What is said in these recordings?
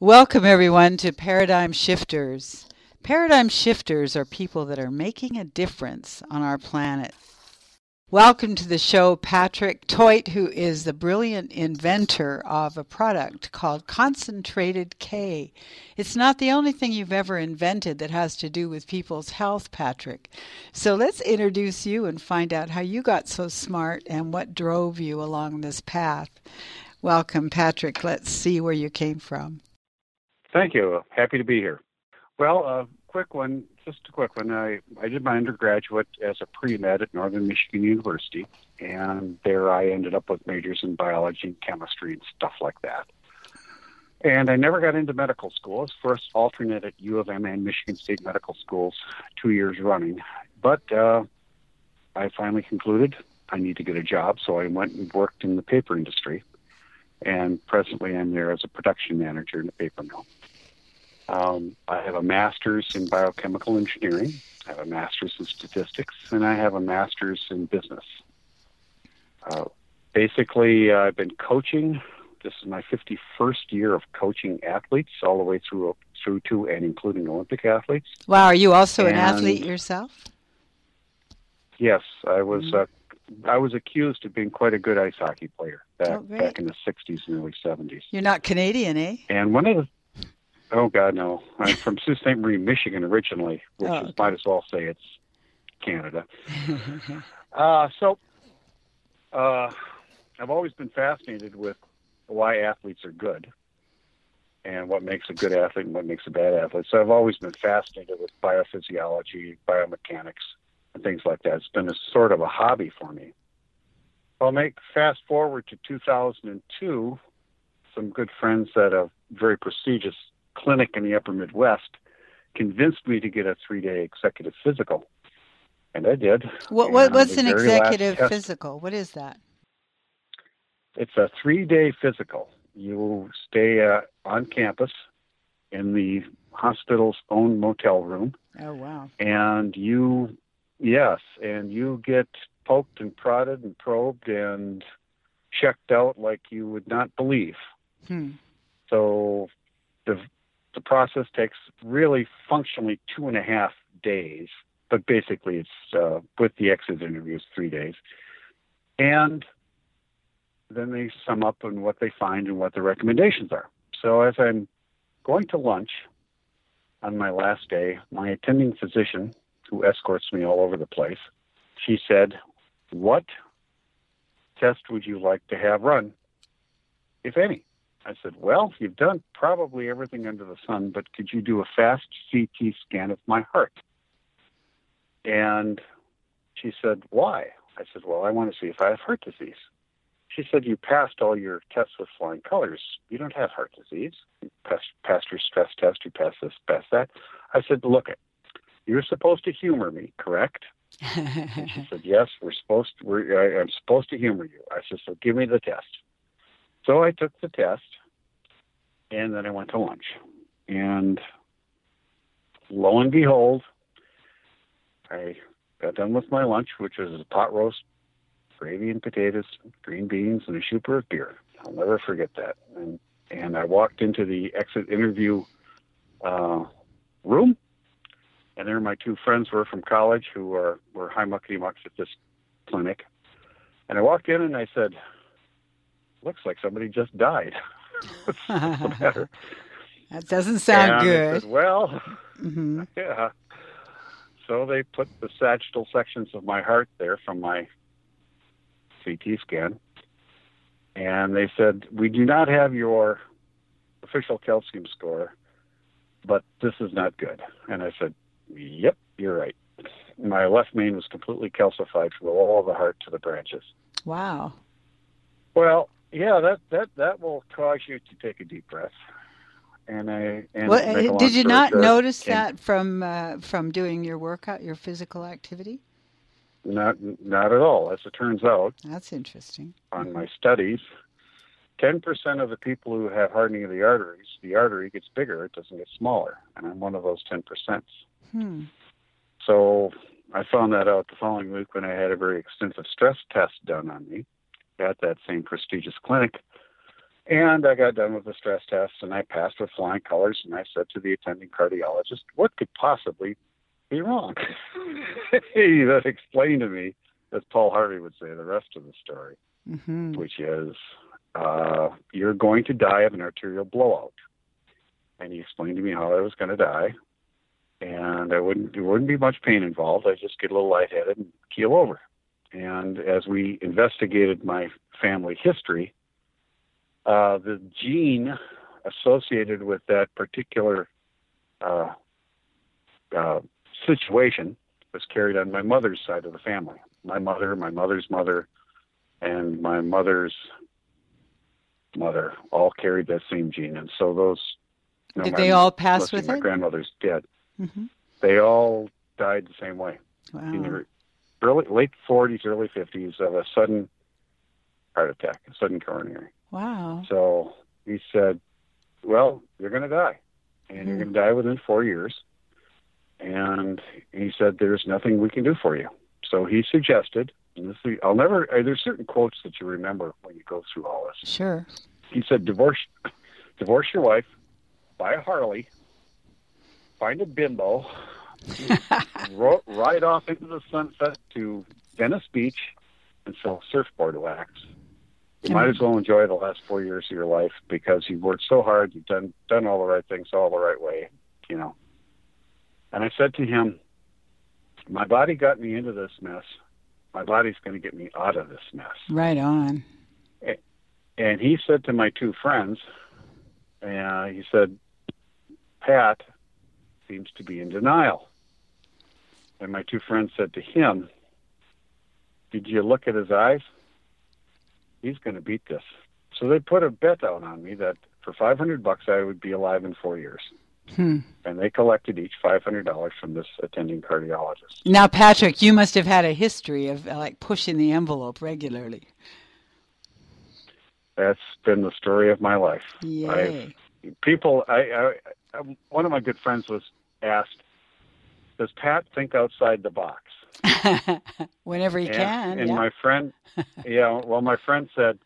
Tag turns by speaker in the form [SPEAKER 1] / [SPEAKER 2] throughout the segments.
[SPEAKER 1] Welcome, everyone, to Paradigm Shifters. Paradigm shifters are people that are making a difference on our planet. Welcome to the show, Patrick Toit, who is the brilliant inventor of a product called Concentrated K. It's not the only thing you've ever invented that has to do with people's health, Patrick. So let's introduce you and find out how you got so smart and what drove you along this path. Welcome, Patrick. Let's see where you came from.
[SPEAKER 2] Thank you. Happy to be here. Well, a uh, quick one, just a quick one. I, I did my undergraduate as a pre-med at Northern Michigan University, and there I ended up with majors in biology and chemistry and stuff like that. And I never got into medical school. I was first alternate at U of M and Michigan State Medical Schools two years running. But uh, I finally concluded I need to get a job, so I went and worked in the paper industry. And presently I'm there as a production manager in a paper mill. Um, I have a master's in biochemical engineering, I have a master's in statistics, and I have a master's in business. Uh, basically, uh, I've been coaching. This is my 51st year of coaching athletes, all the way through through to and including Olympic athletes.
[SPEAKER 1] Wow, are you also and, an athlete yourself?
[SPEAKER 2] Yes, I was. Mm-hmm. Uh, I was accused of being quite a good ice hockey player back oh, back in the 60s and early 70s.
[SPEAKER 1] You're not Canadian, eh?
[SPEAKER 2] And one of the Oh God, no! I'm from Sault Ste. Marie, Michigan, originally, which oh, okay. is, might as well say it's Canada. uh, so, uh, I've always been fascinated with why athletes are good, and what makes a good athlete and what makes a bad athlete. So I've always been fascinated with biophysiology, biomechanics, and things like that. It's been a sort of a hobby for me. I'll make fast forward to 2002. Some good friends that a very prestigious clinic in the upper Midwest convinced me to get a three day executive physical. And I did.
[SPEAKER 1] What, what what's an executive physical? What is that?
[SPEAKER 2] It's a three day physical. You stay uh, on campus in the hospital's own motel room.
[SPEAKER 1] Oh wow!
[SPEAKER 2] And you, yes, and you get poked and prodded and probed and checked out like you would not believe. Hmm. So the the process takes really functionally two and a half days, but basically it's uh, with the exit interviews three days. And then they sum up on what they find and what the recommendations are. So as I'm going to lunch on my last day, my attending physician, who escorts me all over the place, she said, What test would you like to have run, if any? I said, Well, you've done probably everything under the sun, but could you do a fast CT scan of my heart? And she said, Why? I said, Well, I want to see if I have heart disease. She said, You passed all your tests with flying colors. You don't have heart disease. You passed, passed your stress test. You passed this, passed that. I said, Look, it. You're supposed to humor me, correct? she said, "Yes, we're supposed. To, we're, I, I'm supposed to humor you." I said, "So give me the test." So I took the test, and then I went to lunch. And lo and behold, I got done with my lunch, which was a pot roast, gravy and potatoes, green beans, and a super of beer. I'll never forget that. And and I walked into the exit interview uh, room, and there my two friends were from college who were were high muckety mucks at this clinic. And I walked in and I said, looks like somebody just died. What's the matter?
[SPEAKER 1] That doesn't sound
[SPEAKER 2] and
[SPEAKER 1] good.
[SPEAKER 2] Said, well, mm-hmm. yeah. So they put the sagittal sections of my heart there from my CT scan, and they said we do not have your official calcium score, but this is not good. And I said, Yep, you're right. My left main was completely calcified from all the heart to the branches.
[SPEAKER 1] Wow.
[SPEAKER 2] Well, yeah, that that that will cause you to take a deep breath. And I and
[SPEAKER 1] well, did you not notice that from uh, from doing your workout, your physical activity?
[SPEAKER 2] Not not at all. As it turns out,
[SPEAKER 1] that's interesting.
[SPEAKER 2] On my studies, ten percent of the people who have hardening of the arteries, the artery gets bigger; it doesn't get smaller, and I'm one of those ten percent. Hmm. So I found that out the following week when I had a very extensive stress test done on me at that same prestigious clinic. And I got done with the stress test and I passed with flying colors. And I said to the attending cardiologist, what could possibly be wrong? he then explained to me, as Paul Harvey would say, the rest of the story,
[SPEAKER 1] mm-hmm.
[SPEAKER 2] which is uh, you're going to die of an arterial blowout. And he explained to me how I was going to die. And I wouldn't, there wouldn't be much pain involved. I'd just get a little lightheaded and keel over. And as we investigated my family history, uh, the gene associated with that particular uh, uh, situation was carried on my mother's side of the family. My mother, my mother's mother, and my mother's mother all carried that same gene, and so those.
[SPEAKER 1] You know, Did my, they all pass with
[SPEAKER 2] my
[SPEAKER 1] it?
[SPEAKER 2] My grandmother's dead.
[SPEAKER 1] Mm-hmm.
[SPEAKER 2] They all died the same way.
[SPEAKER 1] Wow.
[SPEAKER 2] Early, late 40s, early 50s of a sudden heart attack, a sudden coronary.
[SPEAKER 1] Wow.
[SPEAKER 2] So he said, Well, you're going to die. And mm-hmm. you're going to die within four years. And he said, There's nothing we can do for you. So he suggested, and this, I'll never, uh, there's certain quotes that you remember when you go through all this.
[SPEAKER 1] Sure.
[SPEAKER 2] He said, Divorce, divorce your wife, buy a Harley, find a bimbo, ro- ride off into the sunset to Venice Beach and sell surfboard wax you might as well enjoy the last four years of your life because you've worked so hard, you've done done all the right things all the right way, you know. And I said to him, My body got me into this mess. My body's going to get me out of this mess.
[SPEAKER 1] Right on.
[SPEAKER 2] And he said to my two friends, uh, he said, Pat seems to be in denial. And my two friends said to him, Did you look at his eyes? he's going to beat this. So they put a bet out on me that for 500 bucks I would be alive in four years.
[SPEAKER 1] Hmm.
[SPEAKER 2] And they collected each $500 from this attending cardiologist.
[SPEAKER 1] Now, Patrick, you must have had a history of like pushing the envelope regularly.
[SPEAKER 2] That's been the story of my life.
[SPEAKER 1] Yay.
[SPEAKER 2] I've, people, I, I, one of my good friends was asked, "Does Pat think outside the box?"
[SPEAKER 1] Whenever he
[SPEAKER 2] and,
[SPEAKER 1] can.
[SPEAKER 2] And
[SPEAKER 1] yeah.
[SPEAKER 2] my friend, yeah, well, my friend said,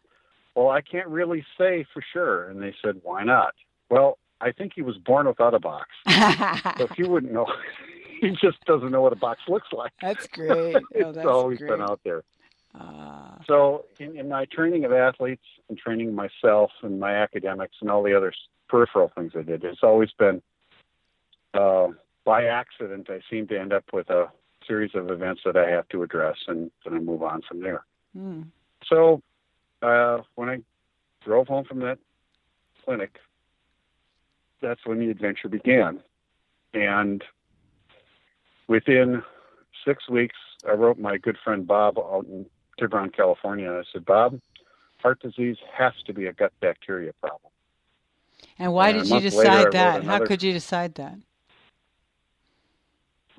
[SPEAKER 2] Well, I can't really say for sure. And they said, Why not? Well, I think he was born without a box. so if you wouldn't know, he just doesn't know what a box looks like.
[SPEAKER 1] That's great. Oh, that's
[SPEAKER 2] it's always
[SPEAKER 1] great.
[SPEAKER 2] been out there.
[SPEAKER 1] Uh,
[SPEAKER 2] so in, in my training of athletes and training myself and my academics and all the other peripheral things I did, it's always been uh, by accident. I seem to end up with a series of events that I have to address, and then I move on from there.
[SPEAKER 1] Mm.
[SPEAKER 2] So uh, when I drove home from that clinic, that's when the adventure began. And within six weeks, I wrote my good friend Bob out in Tiburon, California, and I said, Bob, heart disease has to be a gut bacteria problem.
[SPEAKER 1] And why and did you decide that? How could you decide that?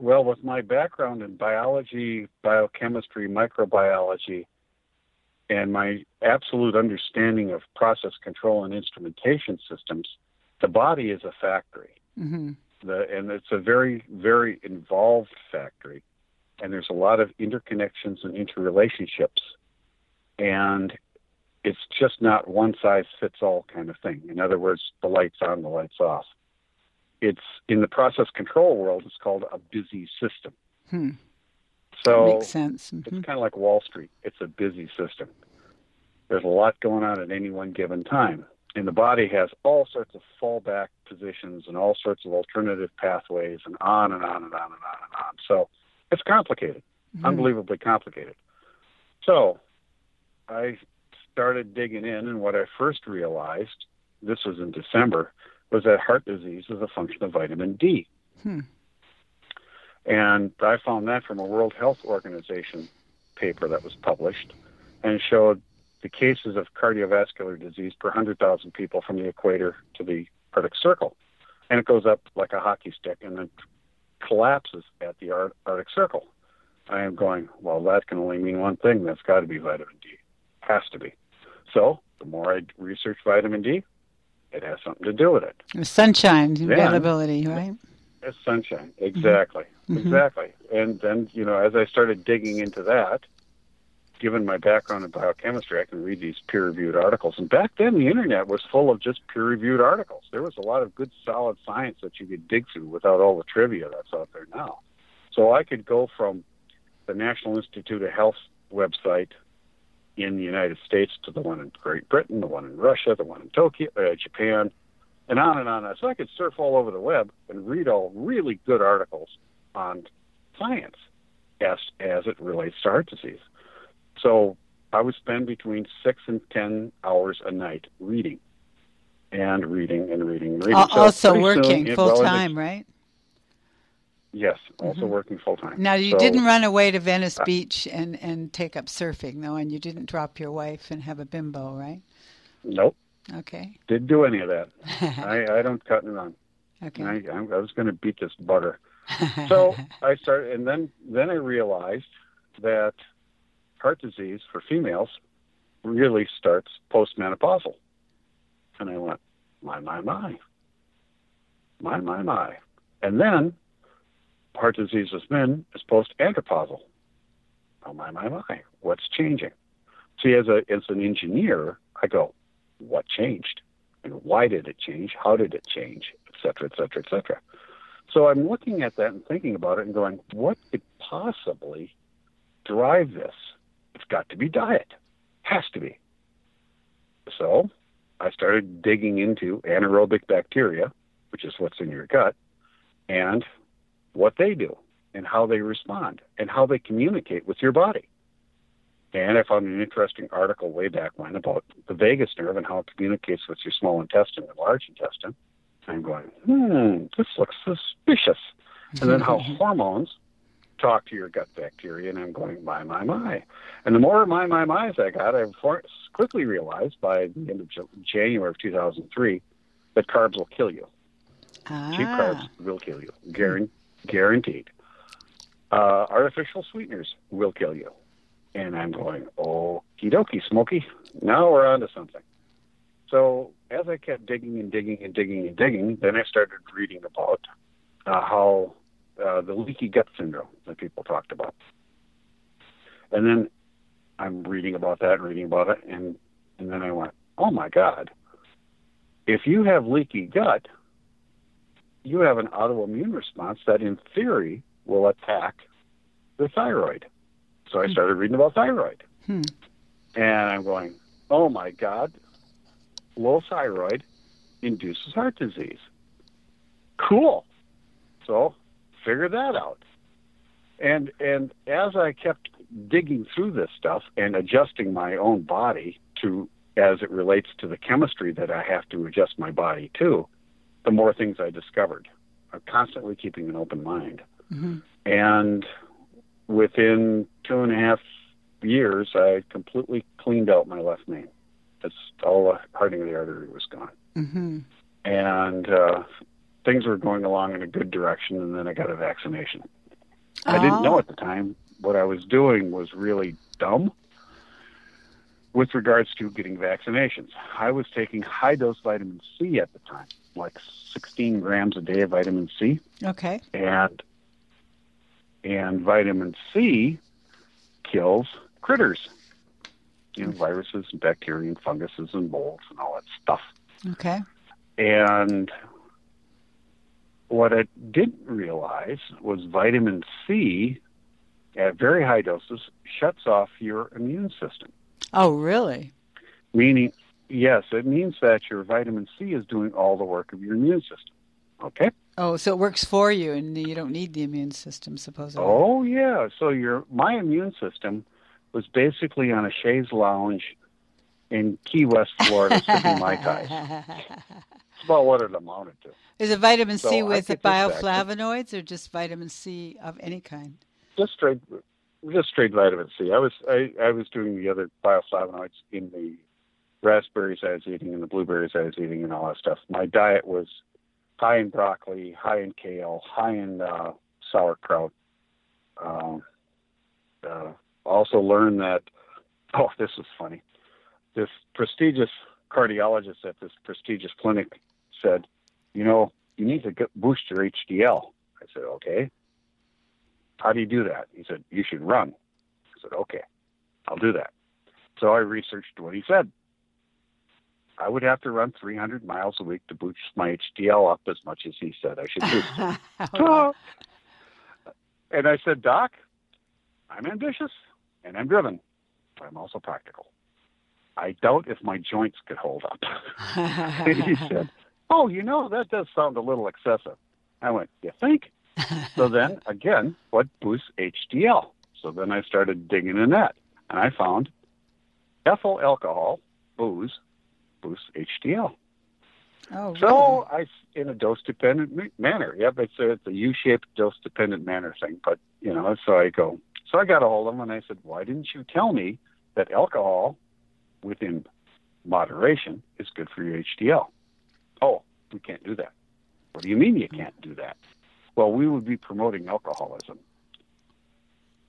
[SPEAKER 2] Well, with my background in biology, biochemistry, microbiology, and my absolute understanding of process control and instrumentation systems, the body is a factory.
[SPEAKER 1] Mm-hmm.
[SPEAKER 2] The, and it's a very, very involved factory. And there's a lot of interconnections and interrelationships. And it's just not one size fits all kind of thing. In other words, the lights on, the lights off it's in the process control world. It's called a busy system.
[SPEAKER 1] Hmm.
[SPEAKER 2] So
[SPEAKER 1] makes sense. Mm-hmm.
[SPEAKER 2] it's kind of like Wall Street. It's a busy system. There's a lot going on at any one given time, and the body has all sorts of fallback positions and all sorts of alternative pathways, and on and on and on and on and on. So it's complicated, mm-hmm. unbelievably complicated. So I started digging in, and what I first realized, this was in December, was that heart disease is a function of vitamin D.
[SPEAKER 1] Hmm.
[SPEAKER 2] And I found that from a World Health Organization paper that was published and showed the cases of cardiovascular disease per 100,000 people from the equator to the Arctic Circle. And it goes up like a hockey stick and then collapses at the Arctic Circle. I am going, well, that can only mean one thing. That's got to be vitamin D. Has to be. So the more I research vitamin D, it has something to do with it.
[SPEAKER 1] Sunshine availability, right?
[SPEAKER 2] It's sunshine, exactly,
[SPEAKER 1] mm-hmm.
[SPEAKER 2] exactly. And then you know, as I started digging into that, given my background in biochemistry, I can read these peer-reviewed articles. And back then, the internet was full of just peer-reviewed articles. There was a lot of good, solid science that you could dig through without all the trivia that's out there now. So I could go from the National Institute of Health website in the United States to the one in Great Britain, the one in Russia, the one in Tokyo, uh, Japan, and on and on. So I could surf all over the web and read all really good articles on science as as it relates to heart disease. So I would spend between six and ten hours a night reading and reading and reading and reading.
[SPEAKER 1] Al-
[SPEAKER 2] So
[SPEAKER 1] also working full time, right?
[SPEAKER 2] Yes, also
[SPEAKER 1] Mhm.
[SPEAKER 2] working full time.
[SPEAKER 1] Now you
[SPEAKER 2] So-
[SPEAKER 1] didn't run away to Venice
[SPEAKER 2] uh,
[SPEAKER 1] Beach and and take up surfing though, and you didn't drop your wife and have a bimbo, right?
[SPEAKER 2] Nope,
[SPEAKER 1] Okay.
[SPEAKER 2] didn't do any of that. I, I don't cut and run.
[SPEAKER 1] okay.
[SPEAKER 2] I, I was going to beat this butter. So I started, and then then I realized that heart disease for females really starts postmenopausal, and I went, my my my, my my my, and then heart disease with men is post-andropausal. Oh my my my, what's changing? See, as a as an engineer, I go, what changed, and why did it change? How did it change, et cetera, et cetera, et cetera. So I'm looking at that and thinking about it and going, what could possibly drive this? It's got to be diet. Has to be. So I started digging into anaerobic bacteria, which is what's in your gut, and what they do and how they respond and how they communicate with your body. And I found an interesting article way back when about the vagus nerve and how it communicates with your small intestine and large intestine. I'm going, hmm, this looks suspicious. And then how hormones talk to your gut bacteria, and I'm going, my, my, my. And the more my, my, my's I got, I quickly realized by the end of January of 2003 that carbs will kill you. Cheap
[SPEAKER 1] ah,
[SPEAKER 2] carbs will kill you, Guaran- guaranteed. Uh, artificial sweeteners will kill you. And I'm going, okie dokie, Smokey. Now we're on to something. So as I kept digging and digging and digging and digging, then I started reading about uh, how uh, the leaky gut syndrome that people talked about. And then I'm reading about that, and reading about it, and and then I went, oh my God, if you have leaky gut, you have an autoimmune response that, in theory, will attack the thyroid. So I started reading about thyroid,
[SPEAKER 1] Hmm.
[SPEAKER 2] and I'm going, oh my God, low thyroid induces heart disease. Cool. So figure that out. And and as I kept digging through this stuff and adjusting my own body to as it relates to the chemistry that I have to adjust my body to, the more things I discovered. I'm constantly keeping an open mind.
[SPEAKER 1] hmm
[SPEAKER 2] And within two and a half years, I completely cleaned out my left main. It's all the hardening of the artery was gone.
[SPEAKER 1] hmm
[SPEAKER 2] And uh, things were going along in a good direction, and then I got a vaccination. I didn't know at the time what I was doing was really dumb with regards to getting vaccinations. I was taking high dose vitamin C at the time, like 16 grams a day of vitamin C,
[SPEAKER 1] Okay.
[SPEAKER 2] and and vitamin C kills critters, you know, mm. viruses and bacteria and funguses and molds and all that stuff.
[SPEAKER 1] Okay.
[SPEAKER 2] And what I didn't realize was vitamin C at very high doses shuts off your immune system.
[SPEAKER 1] Oh, really?
[SPEAKER 2] Meaning, yes, it means that your vitamin C is doing all the work of your immune system. Okay?
[SPEAKER 1] Oh, so it works for you, and you don't need the immune system, supposedly.
[SPEAKER 2] Oh, yeah. So your my immune system was basically on a chaise lounge in Key West, Florida, sipping Mai Tais. That's about what it amounted to.
[SPEAKER 1] Is it vitamin
[SPEAKER 2] So
[SPEAKER 1] C with the
[SPEAKER 2] get this vaccine.
[SPEAKER 1] bioflavonoids, or just vitamin C of any kind?
[SPEAKER 2] just straight just straight vitamin C. I was I, I was doing the other bioflavonoids in the raspberries I was eating and the blueberries I was eating and all that stuff. My diet was high in broccoli, high in kale, high in uh, sauerkraut. Um, uh, also learned that oh this was funny. This prestigious cardiologist at this prestigious clinic said, you know, you need to get, boost your HDL. I said, okay. How do you do that? He said, You should run. I said, Okay. I'll do that. So I researched what he said. I would have to run 300 miles a week to boost my HDL up as much as he said I should do. and I said, Doc, I'm ambitious and I'm driven, but I'm also practical. I doubt if my joints could hold up. he said, Oh, you know, that does sound a little excessive. I went, You think? so then, again, what boosts HDL? So then I started digging in that, and I found ethyl alcohol, booze, boosts HDL.
[SPEAKER 1] Oh, really?
[SPEAKER 2] So I, in a dose dependent manner. Yep, it's a, it's a U-shaped dose dependent manner thing. But you know, so I go. So I got a hold of him and I said, "Why didn't you tell me that alcohol, within moderation, is good for your HDL?" Oh, we can't do that. What do you mean you can't do that? Well, we would be promoting alcoholism.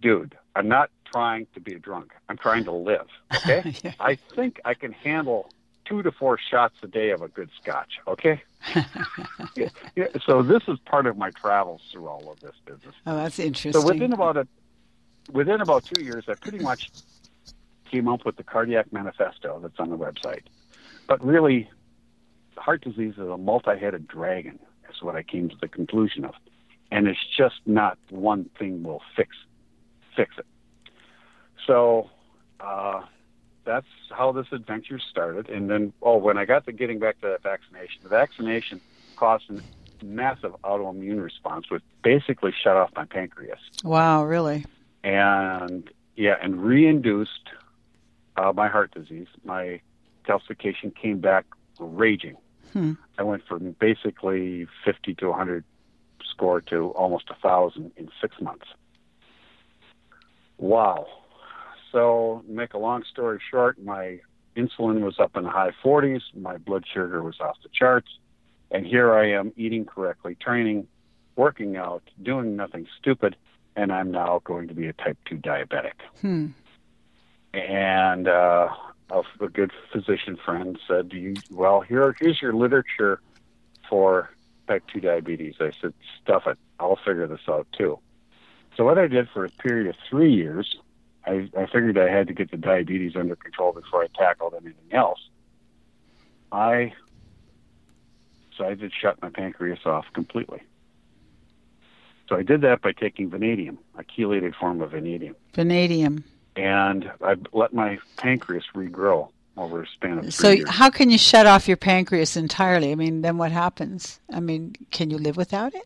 [SPEAKER 2] Dude, I'm not trying to be a drunk. I'm trying to live. Okay.
[SPEAKER 1] Yeah.
[SPEAKER 2] I think I can handle two to four shots a day of a good scotch. Okay. yeah, yeah, so this is part of my travels through all of this business.
[SPEAKER 1] Oh, that's interesting.
[SPEAKER 2] So within about a within about two years, I pretty much came up with the cardiac manifesto that's on the website. But really, heart disease is a multi-headed dragon. Is what I came to the conclusion of, and it's just not one thing will fix fix it. So. Uh, that's how this adventure started. And then, oh, when I got to getting back to that vaccination, the vaccination caused a massive autoimmune response, which basically shut off my pancreas.
[SPEAKER 1] wow, really?
[SPEAKER 2] And yeah, and re-induced uh, my heart disease. My calcification came back raging.
[SPEAKER 1] Hmm.
[SPEAKER 2] I went from basically 50 to 100 score to almost a thousand in six months. Wow. So, make a long story short, my insulin was up in the high 40s, my blood sugar was off the charts, and here I am eating correctly, training, working out, doing nothing stupid, and I'm now going to be a type 2 diabetic.
[SPEAKER 1] Hmm.
[SPEAKER 2] And uh, a good physician friend said, "Do you well here here's your literature for type 2 diabetes." I said, "Stuff it. I'll figure this out too." So what I did for a period of 3 years, I, I figured I had to get the diabetes under control before I tackled anything else. I decided to shut my pancreas off completely. So I did that by taking vanadium, a chelated form of vanadium,
[SPEAKER 1] Vanadium.
[SPEAKER 2] and I let my pancreas regrow over a span of
[SPEAKER 1] So,
[SPEAKER 2] years.
[SPEAKER 1] how can you shut off your pancreas entirely? I mean, then what happens? I mean, can you live without it?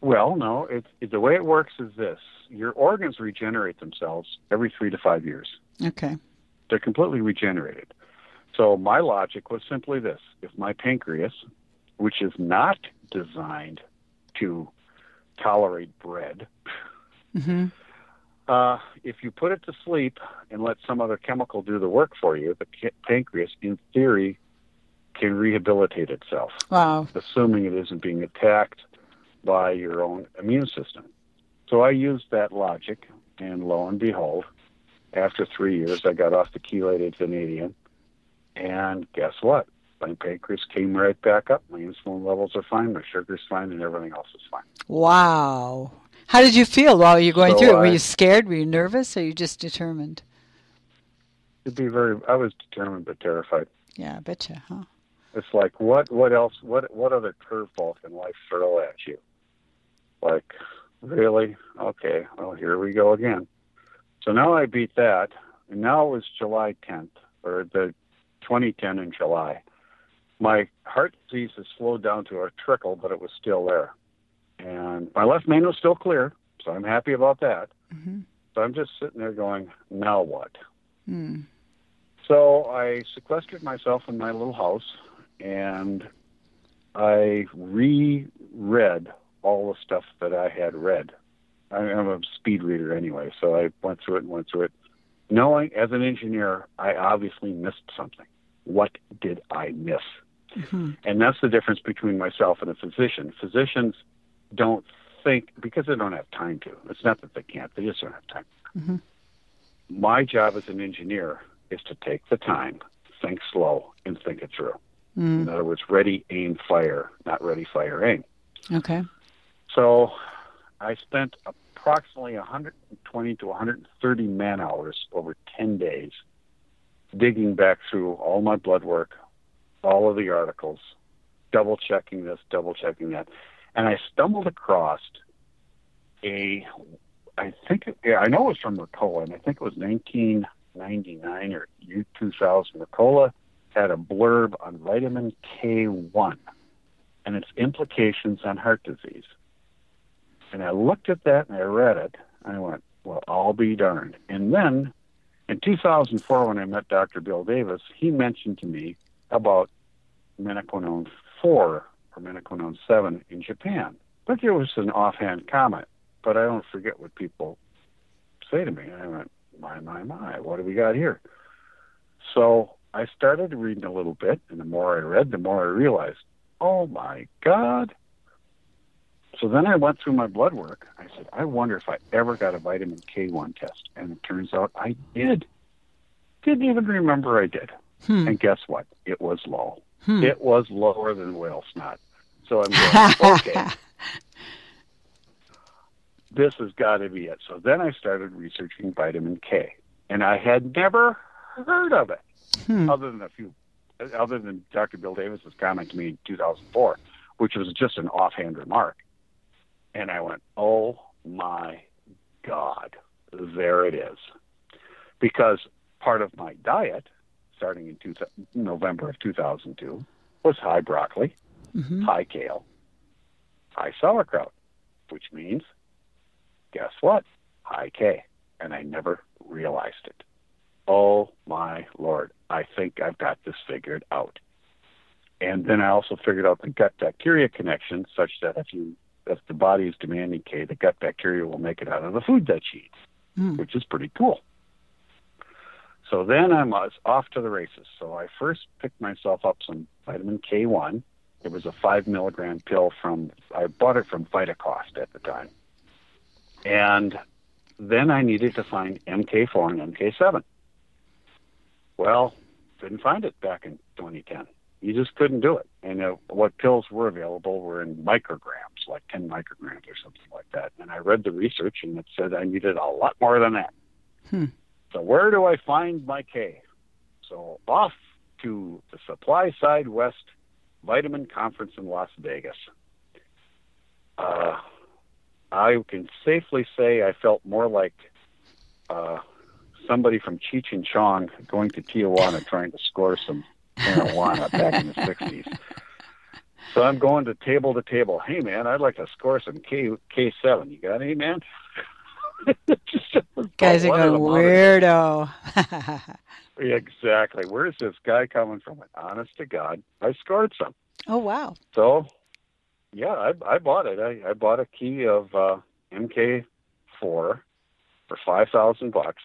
[SPEAKER 2] Well, no. It's it, the way it works is this: your organs regenerate themselves every three to five years.
[SPEAKER 1] Okay.
[SPEAKER 2] They're completely regenerated. So my logic was simply this: if my pancreas, which is not designed to tolerate bread,
[SPEAKER 1] hmm
[SPEAKER 2] uh, if you put it to sleep and let some other chemical do the work for you, the pancreas, in theory, can rehabilitate itself,
[SPEAKER 1] Wow.
[SPEAKER 2] assuming it isn't being attacked by your own immune system. So I used that logic, and lo and behold, after three years, I got off the chelated vanadium, and guess what? My pancreas came right back up. My insulin levels are fine, my sugar's fine, and everything else is fine.
[SPEAKER 1] Wow. How did you feel while you were going
[SPEAKER 2] So
[SPEAKER 1] through it? Were
[SPEAKER 2] I-
[SPEAKER 1] you scared? Were you nervous? Or you just determined?
[SPEAKER 2] To be very, I was determined but terrified.
[SPEAKER 1] Yeah, I betcha, huh?
[SPEAKER 2] It's like what what else what what other curveball can life throw at you? Like, really? Okay, well here we go again. So now I beat that, and now it was July 10th or the 2010 in July. My heart disease has slowed down to a trickle, but it was still there, and my left main was still clear, so I'm happy about that.
[SPEAKER 1] hmm
[SPEAKER 2] So I'm just sitting there going, now what?
[SPEAKER 1] Hmm.
[SPEAKER 2] So I sequestered myself in my little house and I reread all the stuff that I had read. I- I'm a speed reader anyway, so I went through it and went through it. Knowing as an engineer, I obviously missed something. What did I miss?
[SPEAKER 1] hmm
[SPEAKER 2] And that's the difference between myself and a physician. Physicians don't think because they don't have time to. It's not that they can't, they just don't have time.
[SPEAKER 1] Mhm.
[SPEAKER 2] My job as an engineer is to take the time, think slow, and think it through.
[SPEAKER 1] Mm.
[SPEAKER 2] In other words, ready, aim, fire, not ready, fire, aim.
[SPEAKER 1] Okay.
[SPEAKER 2] So I spent approximately 120 to 130 man hours over 10 days, digging back through all my blood work, all of the articles, double checking this, double checking that, and I stumbled across a, I think, yeah, I know it was from Mercola, and I think it was 1999 or 2000. Mercola had a blurb on vitamin K1 and its implications on heart disease. And I looked at that and I read it. And I went, well, I'll be darned. And then in 2004, when I met Dr. Bill Davis, he mentioned to me about menaquinone 4 or menaquinone 7 in Japan. But it was an offhand comment. But I don't forget what people say to me. And I went, my, my, my, what do we got here? So I started reading a little bit, and the more I read, the more I realized, oh my God. So then I went through my blood work. I said, I wonder if I ever got a vitamin K1 test. And it turns out I did. Didn't even remember I did.
[SPEAKER 1] Hmm.
[SPEAKER 2] And guess what? It was low.
[SPEAKER 1] Hmm.
[SPEAKER 2] It was lower than whale snot. So I'm going, okay, this has got to be it. So then I started researching vitamin K. And I had never heard of it
[SPEAKER 1] Hmm.
[SPEAKER 2] other than a few, other than Dr. Bill Davis's comment to me in 2004, which was just an offhand remark. And I went, oh my God, there it is. Because part of my diet, starting in two, November of 2002, was high broccoli,
[SPEAKER 1] Mhm.
[SPEAKER 2] high kale, high sauerkraut, which means, guess what? High K. And I never realized it. Oh my Lord, I think I've got this figured out. And then I also figured out the gut bacteria connection such that if you if the body is demanding K, the gut bacteria will make it out of the food that you eat,
[SPEAKER 1] Hmm.
[SPEAKER 2] which is pretty cool. So then I'm off to the races. So I first picked myself up some vitamin K1. It was a five milligram pill from, I bought it from Vitacost at the time. And then I needed to find MK4 and MK7. Well, didn't find it back in 2010. You just couldn't do it. And uh, what pills were available were in micrograms, like 10 micrograms or something like that. And I read the research and it said I needed a lot more than that.
[SPEAKER 1] Hmm.
[SPEAKER 2] So where do I find my K? So off to the Supply Side West Vitamin Conference in Las Vegas. Uh, I can safely say I felt more like uh, somebody from Cheech and Chong going to Tijuana trying to score some marijuana back in the 60s. So I'm going to table to table. Hey, man, I'd like to score some K K7. You got any, man? Just
[SPEAKER 1] Guys are going
[SPEAKER 2] them out of-
[SPEAKER 1] weirdo.
[SPEAKER 2] Exactly. Where's this guy coming from? And honest to God, I scored some.
[SPEAKER 1] oh wow.
[SPEAKER 2] So, yeah, I, I bought it. I, I bought a key of uh, MK4 for five thousand bucks,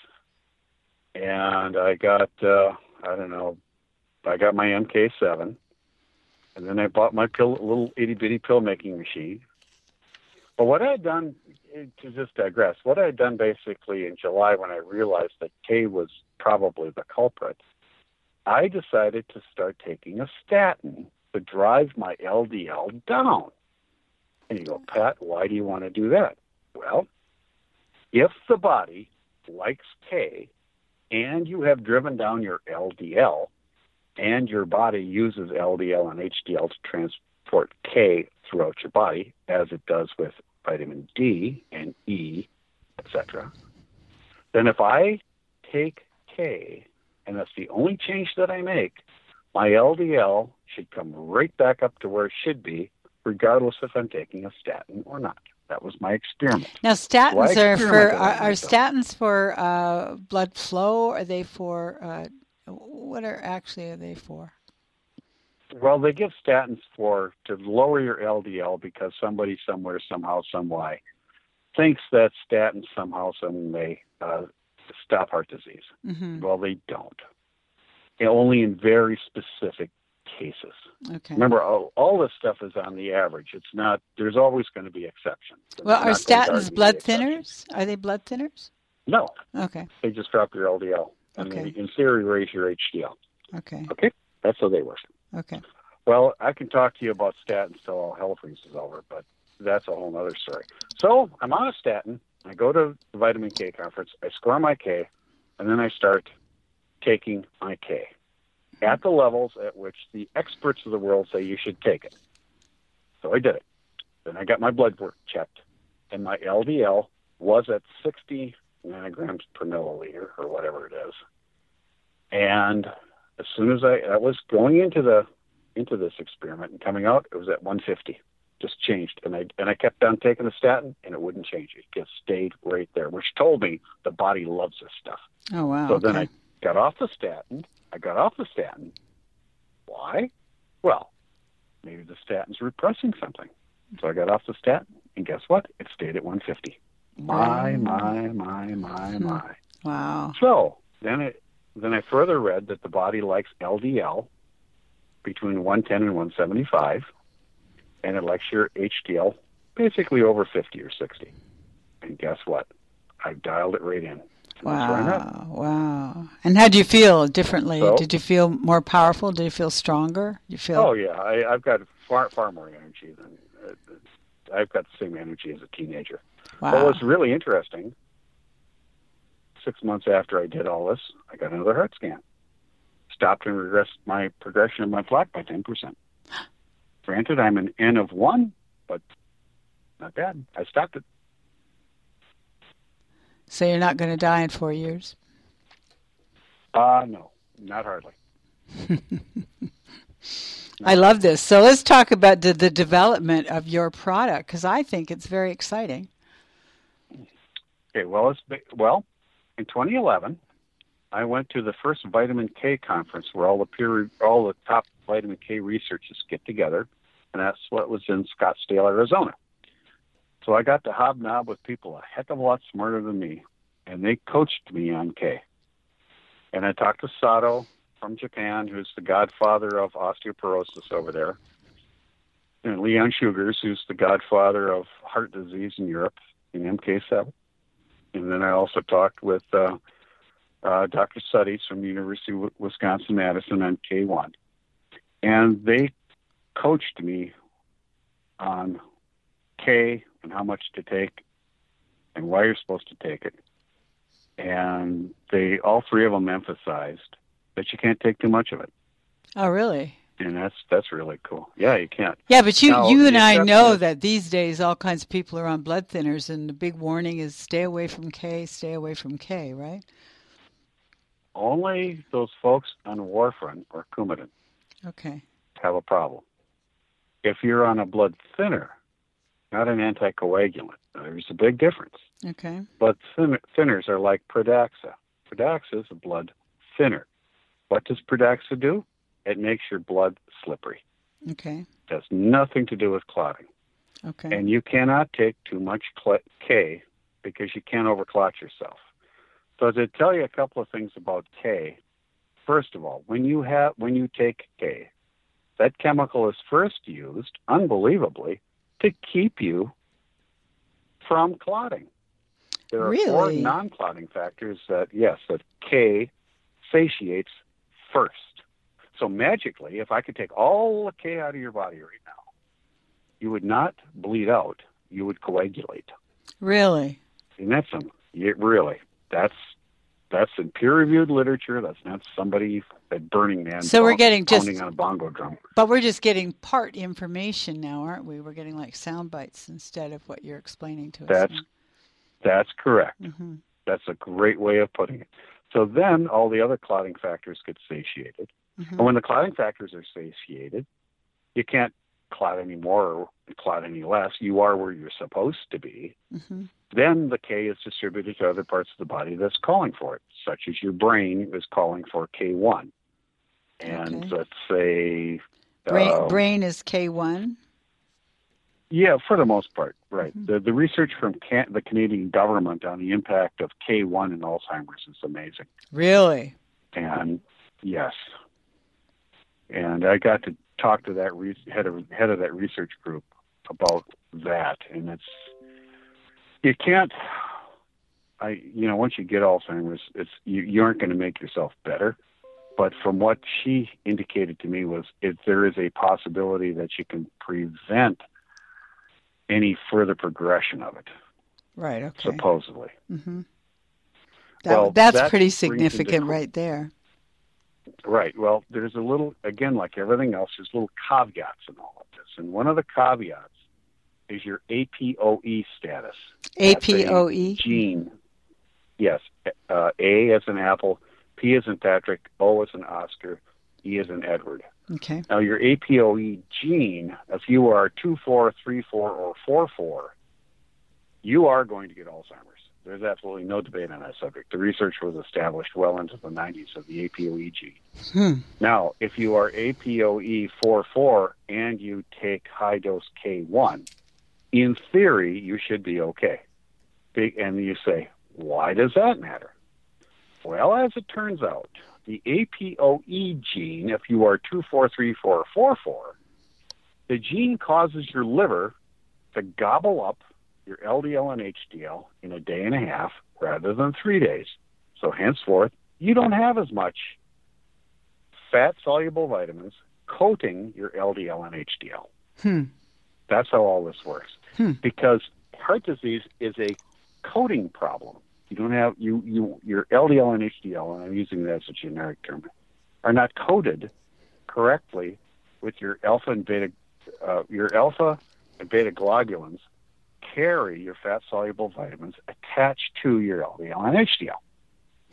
[SPEAKER 2] and I got uh, I don't know, I got my MK7, and then I bought my pill, little itty bitty pill making machine. But what I had done, eh, to just digress, what I had done basically in July when I realized that K was probably the culprit, I decided to start taking a statin to drive my LDL down. And you go, Pat, why do you want to do that? Well, if the body likes K and you have driven down your LDL and your body uses LDL and HDL to transport K throughout your body, as it does with vitamin D and E, etc., then if I take K and that's the only change that I make, my LDL should come right back up to where it should be, regardless if I'm taking a statin or not. That was my experiment.
[SPEAKER 1] Now statins
[SPEAKER 2] I
[SPEAKER 1] are for are, are statins for uh, blood flow? Are they for uh, what are actually are they for?
[SPEAKER 2] Well, they give statins for to lower your LDL because somebody somewhere, somehow, some way, thinks that statins somehow, some way uh, stop heart disease.
[SPEAKER 1] hmm
[SPEAKER 2] Well, they don't. And only in very specific cases.
[SPEAKER 1] Okay.
[SPEAKER 2] Remember, all, all this stuff is on the average. It's not. There's always going to be exceptions.
[SPEAKER 1] Well, are
[SPEAKER 2] not going to
[SPEAKER 1] statins blood
[SPEAKER 2] exceptions.
[SPEAKER 1] thinners? Are they blood thinners?
[SPEAKER 2] No,
[SPEAKER 1] Okay.
[SPEAKER 2] they just drop your LDL, and
[SPEAKER 1] Okay.
[SPEAKER 2] they, in theory, raise your HDL.
[SPEAKER 1] Okay. Okay.
[SPEAKER 2] That's how they work.
[SPEAKER 1] Okay.
[SPEAKER 2] Well, I can talk to you about statins till all hell freezes over, but that's a whole other story. So I'm on a statin, I go to the vitamin K conference, I score my K, and then I start taking my K mm-hmm. at the levels at which the experts of the world say you should take it. So I did it. Then I got my blood work checked, and my LDL was at 60 nanograms per milliliter or whatever it is. And as soon as I, I was going into the into this experiment and coming out, it was at 150. Just changed, and I and I kept on taking the statin, and it wouldn't change. It just stayed right there, which told me the body loves this stuff.
[SPEAKER 1] Oh wow!
[SPEAKER 2] So
[SPEAKER 1] okay.
[SPEAKER 2] then I got off the statin. I got off the statin. Why? Well, maybe the statin's repressing something. So I got off the statin, and guess what? It stayed at 150. My, my, my, my,
[SPEAKER 1] Hmm.
[SPEAKER 2] my.
[SPEAKER 1] Wow.
[SPEAKER 2] So then it then I further read that the body likes LDL between 110 and 175, and it likes your HDL basically over 50 or 60. And guess what? I dialed it right in. And that's where I'm at.
[SPEAKER 1] Wow. Wow. And how do you feel differently?
[SPEAKER 2] So-
[SPEAKER 1] Did you feel more powerful? Did you feel stronger? You feel
[SPEAKER 2] Oh yeah, I, I've got far far more energy than uh, I've got the same energy as a teenager.
[SPEAKER 1] Wow.
[SPEAKER 2] what's really interesting, six months after I did all this, I got another heart scan. Stopped and regressed my progression of my plaque by ten percent. Granted, I'm an N of one, but not bad. I stopped it.
[SPEAKER 1] So you're not going to die in four years?
[SPEAKER 2] Uh no, not hardly.
[SPEAKER 1] I love this. So let's talk about the, the development of your product because I think it's very exciting.
[SPEAKER 2] Okay, well, it's well, in 2011, I went to the first vitamin K conference where all the peer, all the top vitamin K researchers get together, and that's what was in Scottsdale, Arizona. So I got to hobnob with people a heck of a lot smarter than me, and they coached me on K. And I talked to Sato from Japan, who's the godfather of osteoporosis over there, and Leon Schurgers, who's the godfather of heart disease in Europe in MK7. And then I also talked with uh, uh, Dr. Sutties from the University of Wisconsin Madison on K1. And they coached me on K and how much to take and why you're supposed to take it. And they, all three of them emphasized that you can't take too much of it.
[SPEAKER 1] Oh, really?
[SPEAKER 2] And that's, that's really cool. Yeah, you can't.
[SPEAKER 1] Yeah, but you,
[SPEAKER 2] Now,
[SPEAKER 1] you and I know that these days all kinds of people are on blood thinners, and the big warning is stay away from K, stay away from K, right?
[SPEAKER 2] Only those folks on warfarin or Coumadin
[SPEAKER 1] Okay.
[SPEAKER 2] have a problem. If you're on a blood thinner, not an anticoagulant, there's a big difference.
[SPEAKER 1] Okay.
[SPEAKER 2] Blood thin- thinners are like Pradaxa. Pradaxa is a blood thinner. What does Pradaxa do? It makes your blood slippery.
[SPEAKER 1] Okay.
[SPEAKER 2] It has nothing to do with clotting.
[SPEAKER 1] Okay.
[SPEAKER 2] And you cannot take too much K because you can't overclot yourself. So to tell you a couple of things about K, first of all, when you have when you take K, that chemical is first used, unbelievably, to keep you from clotting. There are four non-clotting factors that yes, that K satiates first. So magically, if I could take all the K out of your body right now, you would not bleed out. You would coagulate.
[SPEAKER 1] really?
[SPEAKER 2] And that's some yeah, really that's that's in peer-reviewed literature. That's not somebody at Burning Man.
[SPEAKER 1] So we're getting just-
[SPEAKER 2] pounding on a bongo drum.
[SPEAKER 1] But we're just getting part information now, aren't we? We're getting like sound bites instead of what you're explaining to us.
[SPEAKER 2] That's that's correct.
[SPEAKER 1] hmm
[SPEAKER 2] That's a great way of putting it. So then all the other clotting factors get satiated.
[SPEAKER 1] Hmm
[SPEAKER 2] And when the clotting factors are satiated, you can't clot any more or clot any less. You are where you're supposed to be.
[SPEAKER 1] hmm
[SPEAKER 2] Then the K is distributed to other parts of the body that's calling for it, such as your brain is calling for K1. And
[SPEAKER 1] Okay.
[SPEAKER 2] let's say,
[SPEAKER 1] Brain,
[SPEAKER 2] uh,
[SPEAKER 1] brain is K1.
[SPEAKER 2] yeah, for the most part, right.
[SPEAKER 1] Mhm.
[SPEAKER 2] The, the research from can- the Canadian government on the impact of K1 in Alzheimer's is amazing.
[SPEAKER 1] Really?
[SPEAKER 2] And yes, and I got to talk to that re- head of head of that research group about that, and it's you can't. I you know once you get Alzheimer's, it's you, you aren't going to make yourself better. But from what she indicated to me was if there is a possibility that you can prevent any further progression of it.
[SPEAKER 1] Right. Okay.
[SPEAKER 2] supposedly.
[SPEAKER 1] hmm That,
[SPEAKER 2] Well,
[SPEAKER 1] that's
[SPEAKER 2] that
[SPEAKER 1] pretty significant right there.
[SPEAKER 2] Right. Well, there's a little, again, like everything else, there's little caveats in all of this. And one of the caveats is your APOE status.
[SPEAKER 1] APOE.
[SPEAKER 2] Gene. Yes. Uh, A as an apple, P as in Patrick, O as in Oscar, E as in Edward.
[SPEAKER 1] Okay.
[SPEAKER 2] Now, your APOE gene, if you are 2 4, 3 4, or 4 4, you are going to get Alzheimer's. There's absolutely no debate on that subject. The research was established well into the 90s of the APOE gene.
[SPEAKER 1] Hmm.
[SPEAKER 2] Now, if you are APOE 4 4 and you take high dose K1, in theory, you should be okay. And you say, why does that matter? Well, as it turns out, the APOE gene, if you are 243444, the gene causes your liver to gobble up your LDL and HDL in a day and a half rather than three days. So henceforth, you don't have as much fat soluble vitamins coating your LDL and HDL.
[SPEAKER 1] Hmm.
[SPEAKER 2] That's how all this works.
[SPEAKER 1] Hmm.
[SPEAKER 2] Because heart disease is a coating problem. You don't have you you your LDL and HDL, and I'm using that as a generic term, are not coated correctly with your alpha and beta uh, your alpha and beta globulins carry your fat soluble vitamins attached to your LDL and HDL.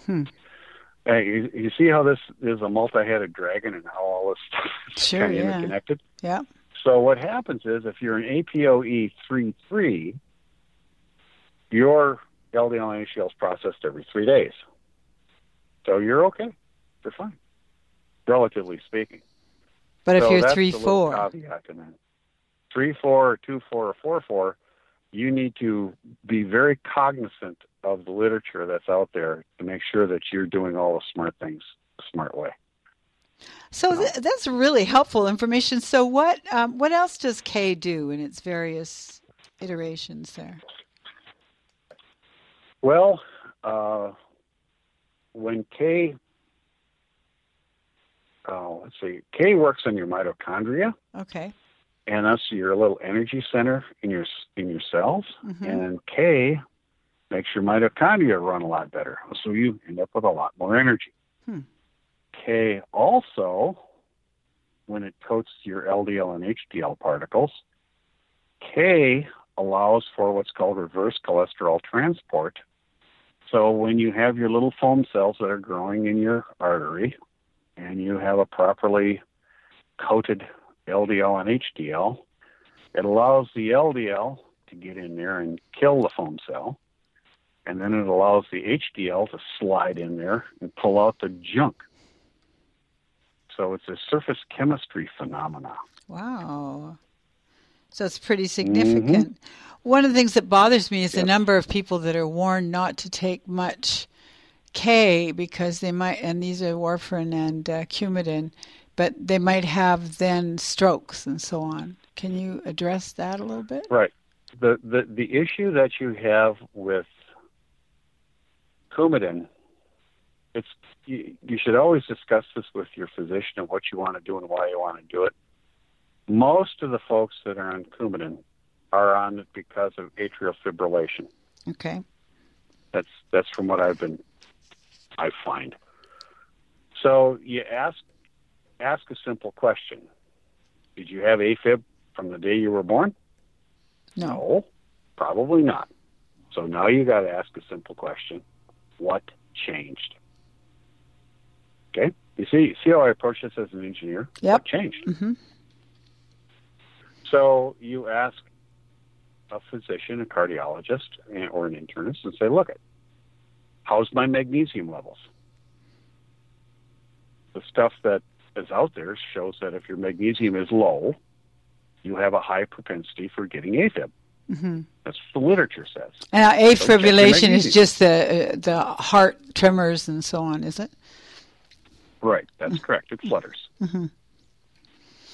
[SPEAKER 1] Hmm.
[SPEAKER 2] Uh, you, you see how this is a multi-headed dragon and how all this stuff is
[SPEAKER 1] Sure,
[SPEAKER 2] kind of
[SPEAKER 1] yeah.
[SPEAKER 2] interconnected.
[SPEAKER 1] Yeah.
[SPEAKER 2] So what happens is if you're an APOE 3-3, your LDL and HDL is processed every three days. So you're okay. You're fine, relatively speaking.
[SPEAKER 1] But if
[SPEAKER 2] so
[SPEAKER 1] you're
[SPEAKER 2] the little
[SPEAKER 1] four,
[SPEAKER 2] caveat. Three four two four or four four, you need to be very cognizant of the literature that's out there to make sure that you're doing all the smart things the smart way.
[SPEAKER 1] so th- that's really helpful information. So what um, what else does K do in its various iterations there?
[SPEAKER 2] Well, uh, when K, oh, let's see, K works on your mitochondria,
[SPEAKER 1] Okay.
[SPEAKER 2] and that's your little energy center in your in your cells.
[SPEAKER 1] Mhm.
[SPEAKER 2] And K makes your mitochondria run a lot better, so you end up with a lot more energy.
[SPEAKER 1] Hmm.
[SPEAKER 2] K also, when it coats your LDL and HDL particles, K allows for what's called reverse cholesterol transport. So when you have your little foam cells that are growing in your artery, and you have a properly coated LDL and HDL, it allows the LDL to get in there and kill the foam cell, and then it allows the HDL to slide in there and pull out the junk. So it's a surface chemistry phenomena.
[SPEAKER 1] Wow. So it's pretty significant. One of the things that bothers me is the number of people that are warned not to take much K because they might, and these are warfarin and uh, Coumadin, but they might have then strokes and so on. Can you address that a little bit?
[SPEAKER 2] Right. The the the issue that you have with Coumadin, it's you, you should always discuss this with your physician and what you want to do and why you want to do it. Most of the folks that are on Coumadin are on it because of atrial fibrillation.
[SPEAKER 1] Okay.
[SPEAKER 2] That's that's from what I've been I find. So you ask ask a simple question. Did you have AFib from the day you were born?
[SPEAKER 1] No.
[SPEAKER 2] probably not. So now you got to ask a simple question: What changed? Okay, you see see how I approach this as an engineer.
[SPEAKER 1] Yep.
[SPEAKER 2] What changed?
[SPEAKER 1] hmm
[SPEAKER 2] So you ask a physician, a cardiologist, or an internist, and say, "Look, it, how's my magnesium levels?" The stuff that is out there shows that if your magnesium is low, you have a high propensity for getting AFib.
[SPEAKER 1] hmm
[SPEAKER 2] That's what the literature says.
[SPEAKER 1] And now
[SPEAKER 2] your
[SPEAKER 1] afibrillation is just the uh, the heart tremors and so on, is it?
[SPEAKER 2] Right, that's correct. It flutters.
[SPEAKER 1] hmm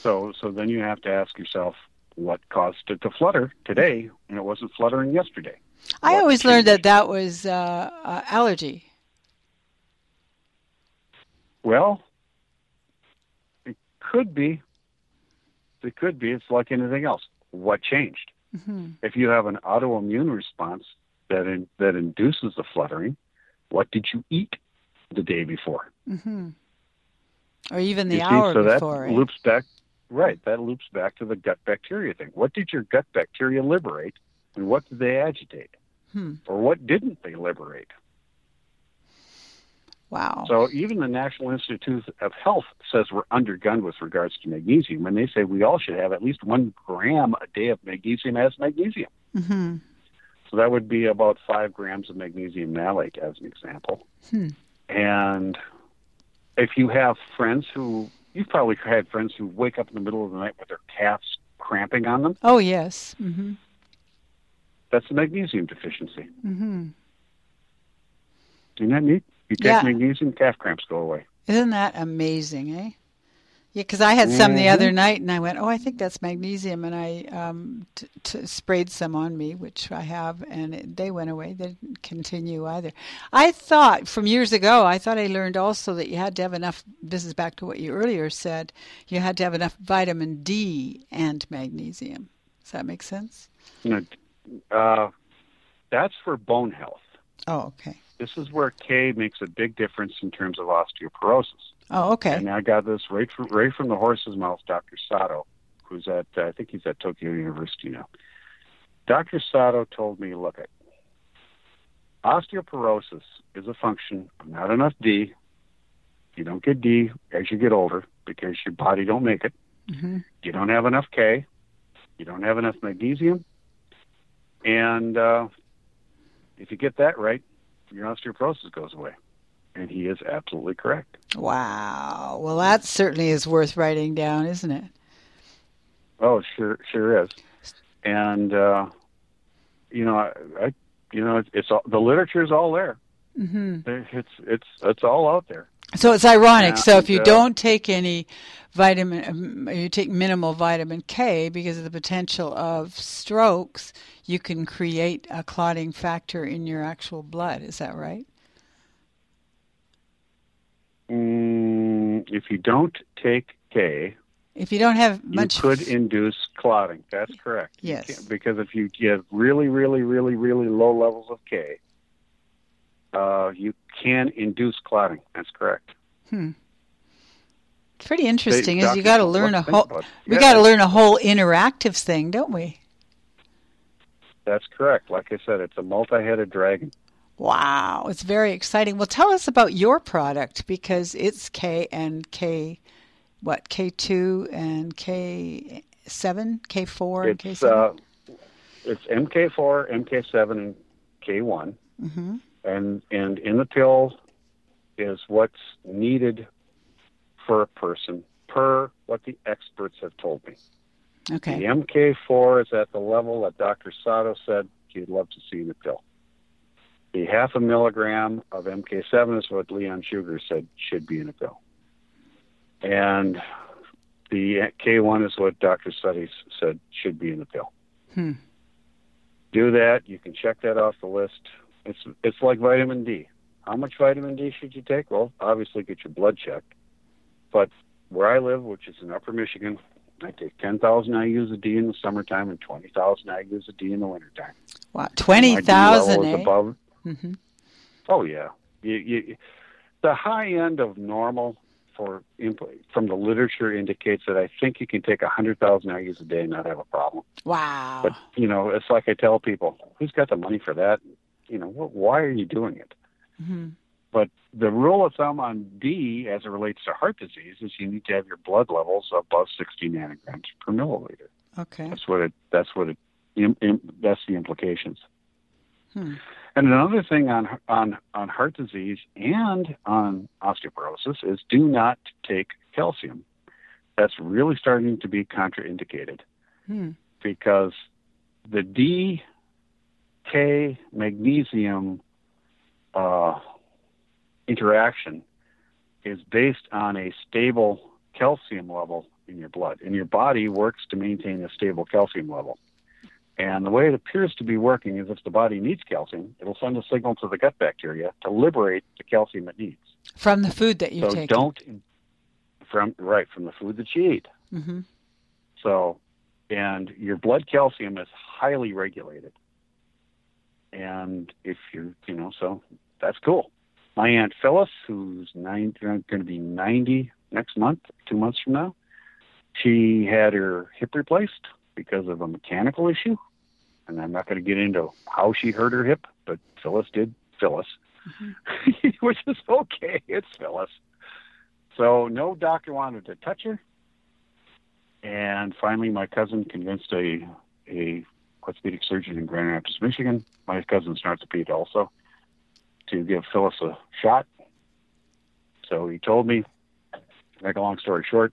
[SPEAKER 2] So, so then you have to ask yourself, what caused it to flutter today, and it wasn't fluttering yesterday?
[SPEAKER 1] I
[SPEAKER 2] What
[SPEAKER 1] always learned that that was uh, uh, allergy.
[SPEAKER 2] Well, it could be. It could be. It's like anything else. What changed?
[SPEAKER 1] hmm
[SPEAKER 2] If you have an autoimmune response that in, that induces the fluttering. What did you eat the day before?
[SPEAKER 1] Mm-hmm. Or even the
[SPEAKER 2] You see, so
[SPEAKER 1] before.
[SPEAKER 2] that
[SPEAKER 1] right?
[SPEAKER 2] loops back. Right, that loops back to the gut bacteria thing. What did your gut bacteria liberate, and what did they agitate,
[SPEAKER 1] Hmm.
[SPEAKER 2] or what didn't they liberate?
[SPEAKER 1] Wow.
[SPEAKER 2] So even the National Institute of Health says we're undergunned with regards to magnesium and they say we all should have at least one gram a day of magnesium as magnesium.
[SPEAKER 1] hmm
[SPEAKER 2] So that would be about five grams of magnesium malate as an example.
[SPEAKER 1] Hmm.
[SPEAKER 2] And if you have friends who, you've probably had friends who wake up in the middle of the night with their calves cramping on them,
[SPEAKER 1] Oh yes. Mm-hmm.
[SPEAKER 2] that's a magnesium deficiency.
[SPEAKER 1] Mm-hmm.
[SPEAKER 2] Isn't that neat? You take
[SPEAKER 1] Yeah.
[SPEAKER 2] magnesium, calf cramps go away.
[SPEAKER 1] Isn't that amazing, eh? Yeah, because I had some the
[SPEAKER 2] Mhm.
[SPEAKER 1] other night, and I went, "Oh, I think that's magnesium," and I um, t- t- sprayed some on me, which I have, and it, they went away. They didn't continue either. I thought from years ago, I thought I learned also that you had to have enough. This is back to what you earlier said. You had to have enough vitamin D and magnesium. Does that make sense?
[SPEAKER 2] Know, uh, that's for bone health.
[SPEAKER 1] Oh, okay.
[SPEAKER 2] This is where K makes a big difference in terms of osteoporosis.
[SPEAKER 1] Oh, okay.
[SPEAKER 2] And I got this right from, right from the horse's mouth, Dr. Sato, who's at, uh, I think he's at Tokyo University now. Dr. Sato told me, look, at osteoporosis is a function of not enough D. You don't get D as you get older because your body don't make it.
[SPEAKER 1] hmm
[SPEAKER 2] You don't have enough K. You don't have enough magnesium. And uh, if you get that right, your osteoporosis goes away. And he is absolutely correct.
[SPEAKER 1] Wow. Well, that certainly is worth writing down, isn't it?
[SPEAKER 2] Oh, sure, sure is. And uh, you know, I, I you know, it's, it's all, the literature is all there.
[SPEAKER 1] hmm
[SPEAKER 2] There- It's it's it's all out there.
[SPEAKER 1] So it's ironic.
[SPEAKER 2] Yeah,
[SPEAKER 1] so if you
[SPEAKER 2] uh,
[SPEAKER 1] don't take any vitamin, um, you take minimal vitamin K because of the potential of strokes, you can create a clotting factor in your actual blood. Is that right?
[SPEAKER 2] Mm, if you don't take K,
[SPEAKER 1] If you don't have much, you
[SPEAKER 2] could induce clotting. That's correct.
[SPEAKER 1] Yes.
[SPEAKER 2] because if you get really, really, really, really low levels of K, uh, you can induce clotting. That's correct.
[SPEAKER 1] hmm. It's pretty interesting.
[SPEAKER 2] They-
[SPEAKER 1] Is you got to learn a
[SPEAKER 2] want to think
[SPEAKER 1] whole. We
[SPEAKER 2] Yeah,
[SPEAKER 1] got to learn a whole interactive thing, don't we?
[SPEAKER 2] That's correct. Like I said, it's a multi-headed dragon.
[SPEAKER 1] Wow, it's very exciting. Well, tell us about your product because it's K and K, what K two and K seven, K four and K
[SPEAKER 2] It's
[SPEAKER 1] seven.
[SPEAKER 2] uh, it's MK4, MK7, and K1.
[SPEAKER 1] hmm
[SPEAKER 2] and and in the pill is what's needed for a person per what the experts have told me. Okay. The
[SPEAKER 1] Okay.
[SPEAKER 2] MK4 is at the level that Dr. Sato said he'd love to see in the pill. The half a milligram of MK7 is what Leon Schurgers said should be in a pill. And the K1 is what Dr. Sutties said should be in the pill.
[SPEAKER 1] Hmm.
[SPEAKER 2] Do that. You can check that off the list. It's it's like vitamin D. How much vitamin D should you take? Well, obviously get your blood checked. But where I live, which is in Upper Michigan, I take 10,000 IUs of D in the summertime and 20,000 IUs of D in the wintertime.
[SPEAKER 1] Wow,
[SPEAKER 2] My
[SPEAKER 1] twenty
[SPEAKER 2] D
[SPEAKER 1] thousand.
[SPEAKER 2] level is
[SPEAKER 1] Eh?
[SPEAKER 2] above.
[SPEAKER 1] hmm
[SPEAKER 2] Oh yeah, you, you, the high end of normal for from the literature indicates that I think you can take 100,000 IUs a day and not have a problem.
[SPEAKER 1] Wow.
[SPEAKER 2] But you know, it's like I tell people, who's got the money for that? You know, wh- why are you doing it?
[SPEAKER 1] hmm
[SPEAKER 2] But the rule of thumb on D, as it relates to heart disease, is you need to have your blood levels above 60 nanograms per milliliter.
[SPEAKER 1] Okay.
[SPEAKER 2] That's what it. That's what it. Im, im, that's the implications.
[SPEAKER 1] Hmm.
[SPEAKER 2] And another thing on on on heart disease and on osteoporosis is do not take calcium. That's really starting to be contraindicated
[SPEAKER 1] Hmm.
[SPEAKER 2] because the D K magnesium uh, interaction is based on a stable calcium level in your blood, and your body works to maintain a stable calcium level. And the way it appears to be working is if the body needs calcium, it'll send a signal to the gut bacteria to liberate the calcium it needs.
[SPEAKER 1] From the food that you've
[SPEAKER 2] so
[SPEAKER 1] taken.
[SPEAKER 2] don't from right from the food that you eat.
[SPEAKER 1] hmm
[SPEAKER 2] So, and your blood calcium is highly regulated. And if you're, you know, so that's cool. My aunt Phyllis, who's nine, going to be 90 next month, two months from now, she had her hip replaced because of a mechanical issue. And I'm not going to get into how she hurt her hip, but Phyllis did Phyllis, mm-hmm. which is okay. It's Phyllis. So no doctor wanted to touch her. And finally, my cousin convinced a a orthopedic surgeon in Grand Rapids, Michigan. My cousin's an orthopedic also to give Phyllis a shot. So he told me, make a long story short,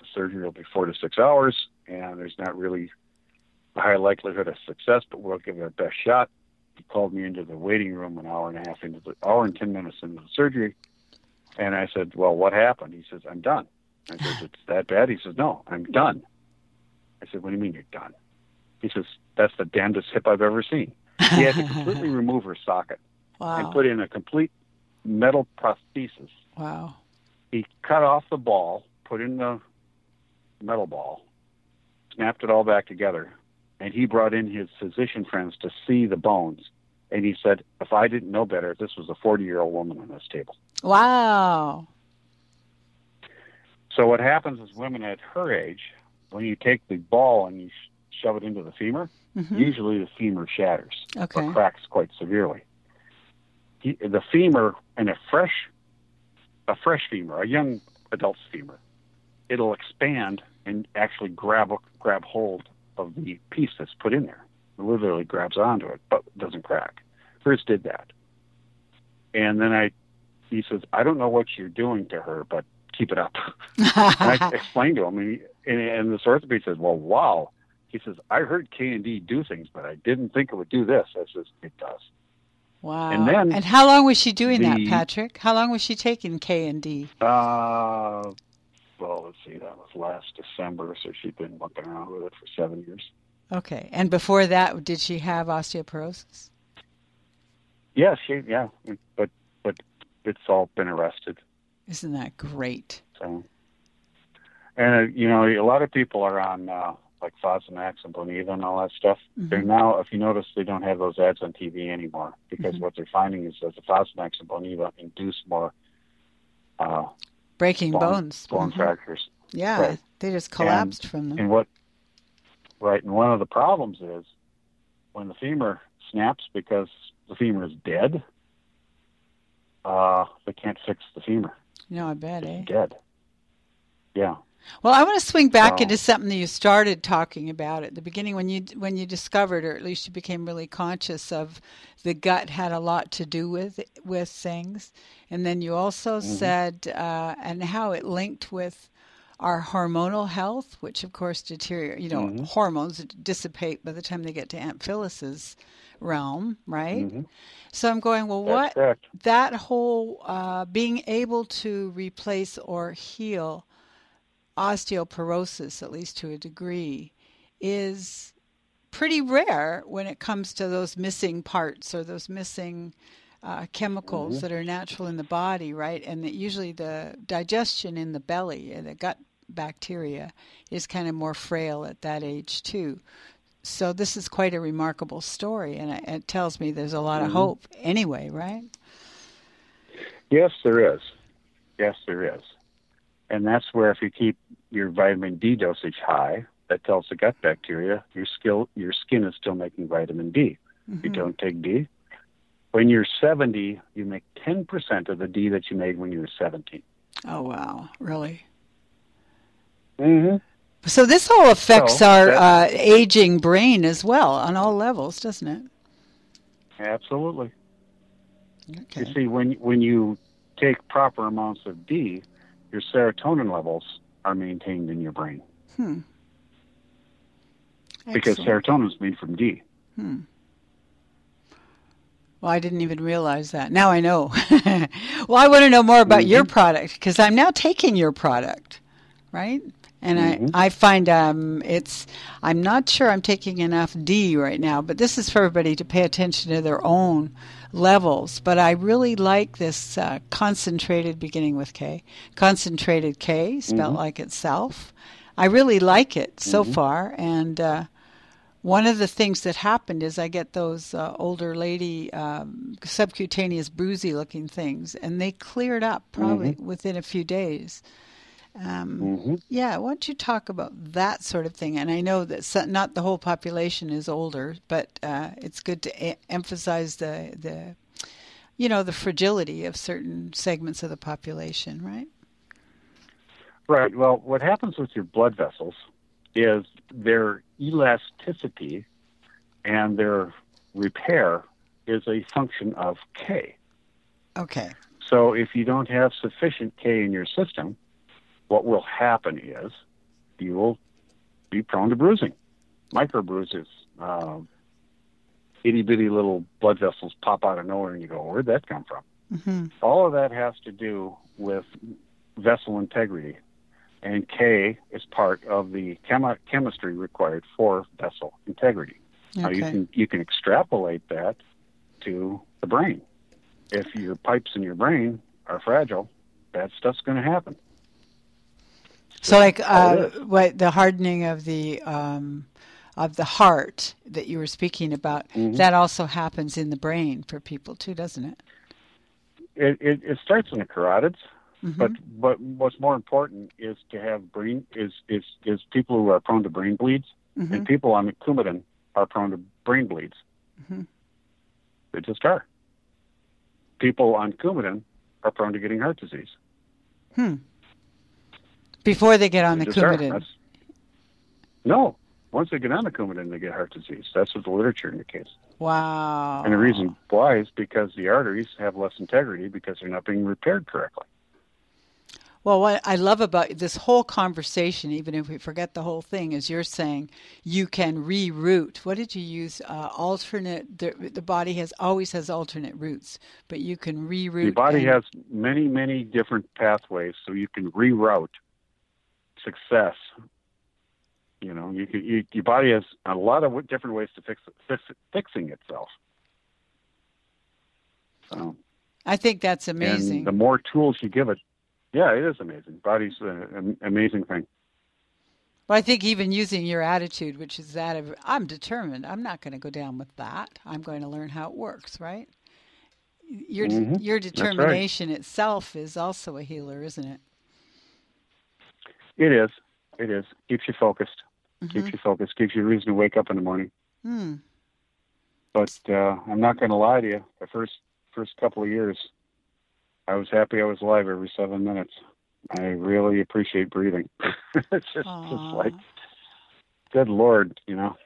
[SPEAKER 2] the surgery will be four to six hours, and there's not really a high likelihood of success, but we'll give it our best shot. He called me into the waiting room an hour and a half into the hour and ten minutes into the surgery, and I said, "Well, what happened?" He says, "I'm done." I said, "It's that bad?" He says, "No, I'm done." I said, "What do you mean you're done?" He says, "That's the damnedest hip I've ever seen." He had to completely remove her socket
[SPEAKER 1] wow.
[SPEAKER 2] and put in a complete metal prosthesis.
[SPEAKER 1] Wow.
[SPEAKER 2] He cut off the ball, put in the metal ball, snapped it all back together, and he brought in his physician friends to see the bones. And he said, if I didn't know better, this was a 40 year old woman on this table.
[SPEAKER 1] Wow.
[SPEAKER 2] So what happens is women at her age, when you take the ball and you shove it into the femur, mm-hmm. usually the femur shatters
[SPEAKER 1] okay.
[SPEAKER 2] or cracks quite severely the femur and a fresh, a fresh femur, a young adult's femur, it'll expand and actually grab grab hold of the piece that's put in there. It literally grabs onto it, but doesn't crack. Hers did that. And then I, he says, I don't know what you're doing to her, but keep it up. and I explained to him, and, he, and, and this orthopedist says, well, wow. He says, I heard K and D do things, but I didn't think it would do this. I says, it does.
[SPEAKER 1] Wow.
[SPEAKER 2] And then
[SPEAKER 1] And how long was she doing
[SPEAKER 2] the,
[SPEAKER 1] that, Patrick? How long was she taking K and D?
[SPEAKER 2] Uh well, let's see, that was last December, so she'd been walking around with it for seven years.
[SPEAKER 1] Okay. And before that did she have osteoporosis?
[SPEAKER 2] Yeah, she yeah. But but it's all been arrested.
[SPEAKER 1] Isn't that great?
[SPEAKER 2] So and uh, you know, a lot of people are on uh like Fosamax and Boniva and all that stuff. Mm-hmm. They're now, if you notice, they don't have those ads on TV anymore because mm-hmm. what they're finding is that the Fosamax and Boniva induce more uh,
[SPEAKER 1] breaking
[SPEAKER 2] bone,
[SPEAKER 1] bones,
[SPEAKER 2] bone mm-hmm. fractures.
[SPEAKER 1] Yeah, right. they just collapsed
[SPEAKER 2] and,
[SPEAKER 1] from them.
[SPEAKER 2] And what? Right, and one of the problems is when the femur snaps because the femur is dead. Uh, they can't fix the femur.
[SPEAKER 1] No, I bet,
[SPEAKER 2] it's
[SPEAKER 1] eh?
[SPEAKER 2] Dead. Yeah.
[SPEAKER 1] Well, I want to swing back into something that you started talking about at the beginning when you when you discovered, or at least you became really conscious of the gut had a lot to do with with things, and then you also mm-hmm. said uh, and how it linked with our hormonal health, which of course deteriorate. You know, mm-hmm. hormones dissipate by the time they get to Aunt Phyllis's realm, right?
[SPEAKER 2] Mm-hmm.
[SPEAKER 1] So I'm going, well,
[SPEAKER 2] That's
[SPEAKER 1] what
[SPEAKER 2] correct.
[SPEAKER 1] that whole uh, being able to replace or heal osteoporosis, at least to a degree, is pretty rare when it comes to those missing parts or those missing uh, chemicals mm-hmm. that are natural in the body, right? And that usually the digestion in the belly, uh, the gut bacteria, is kind of more frail at that age too. So this is quite a remarkable story, and it tells me there's a lot mm-hmm. of hope anyway, right?
[SPEAKER 2] Yes, there is. Yes, there is. And that's where if you keep your vitamin D dosage high, that tells the gut bacteria your skill your skin is still making vitamin D. Mm-hmm. You don't take D. When you're 70, you make 10% of the D that you made when you were 17.
[SPEAKER 1] Oh wow, really?
[SPEAKER 2] Mm-hmm.
[SPEAKER 1] So this all affects
[SPEAKER 2] so
[SPEAKER 1] our uh, aging brain as well on all levels, doesn't it?
[SPEAKER 2] Absolutely.
[SPEAKER 1] Okay.
[SPEAKER 2] You see, when when you take proper amounts of D, your serotonin levels are maintained in your brain.
[SPEAKER 1] Hmm.
[SPEAKER 2] Because serotonin is made from D.
[SPEAKER 1] Hmm. Well, I didn't even realize that. Now I know. well, I want to know more about mm-hmm. your product because I'm now taking your product, right? And mm-hmm. I, I find um, it's, I'm not sure I'm taking enough D right now, but this is for everybody to pay attention to their own levels. But I really like this uh, concentrated, beginning with K, concentrated K, spelled mm-hmm. like itself. I really like it so mm-hmm. far. And uh, One of the things that happened is I get those uh, older lady um, subcutaneous bruisey looking things, and they cleared up probably
[SPEAKER 2] Mhm.
[SPEAKER 1] within a few days. Um,
[SPEAKER 2] hmm
[SPEAKER 1] Yeah, why don't you talk about that sort of thing? And I know that not the whole population is older, but uh, it's good to e- emphasize the the you know the fragility of certain segments of the population, right?
[SPEAKER 2] Right. Well, what happens with your blood vessels is their elasticity and their repair is a function of K.
[SPEAKER 1] Okay.
[SPEAKER 2] So if you don't have sufficient K in your system, what will happen is you will be prone to bruising, micro bruises. Uh, itty bitty little blood vessels pop out of nowhere, and you go, "Where'd that come from?"
[SPEAKER 1] hmm
[SPEAKER 2] All of that has to do with vessel integrity, and K is part of the chemi- chemistry required for vessel integrity. Now you can you can extrapolate that to the brain. If your pipes in your brain are fragile, bad stuff's going to happen.
[SPEAKER 1] So, like uh,
[SPEAKER 2] is.
[SPEAKER 1] what the hardening of the um, of the heart that you were speaking about,
[SPEAKER 2] Mhm.
[SPEAKER 1] that also happens in the brain for people too, doesn't it?
[SPEAKER 2] It, it, it starts in the carotids,
[SPEAKER 1] hmm
[SPEAKER 2] but but what's more important is to have brain is is is people who are prone to brain bleeds,
[SPEAKER 1] hmm
[SPEAKER 2] and people on Coumadin are prone to brain bleeds.
[SPEAKER 1] Mhm.
[SPEAKER 2] They just are. People on Coumadin are prone to getting heart disease.
[SPEAKER 1] Hmm. Before they get on
[SPEAKER 2] They
[SPEAKER 1] the. Coumadin.
[SPEAKER 2] No, once they get on the Coumadin, they get heart disease. That's what the literature indicates.
[SPEAKER 1] Wow.
[SPEAKER 2] And the reason why is because the arteries have less integrity because they're not being repaired correctly.
[SPEAKER 1] Well, what I love about this whole conversation, even if we forget the whole thing, is you're saying you can reroute. What did you use? Uh, alternate. The, the body has always has alternate routes, but you can reroute.
[SPEAKER 2] The body
[SPEAKER 1] and-
[SPEAKER 2] has many, many different pathways, so you can reroute success. You know, you you, your body has a lot of different ways to fix, fix fixing itself. So,
[SPEAKER 1] I think that's amazing.
[SPEAKER 2] The more tools you give it, yeah, it is amazing. Body's an amazing thing.
[SPEAKER 1] But I think even using your attitude, which is that of I'm determined, I'm not going to go down with that. I'm going to learn how it works, right? Your
[SPEAKER 2] Mhm.
[SPEAKER 1] your
[SPEAKER 2] right.
[SPEAKER 1] determination itself is also a healer, isn't it?
[SPEAKER 2] It is. It is. Keeps you focused. Keeps
[SPEAKER 1] Mhm.
[SPEAKER 2] you focused. Gives you a reason to wake up in the morning.
[SPEAKER 1] Hmm.
[SPEAKER 2] But uh, I'm not going to lie to you. The first first couple of years, I was happy I was alive every seven minutes. I really appreciate breathing. it's just, just like, good Lord, you know.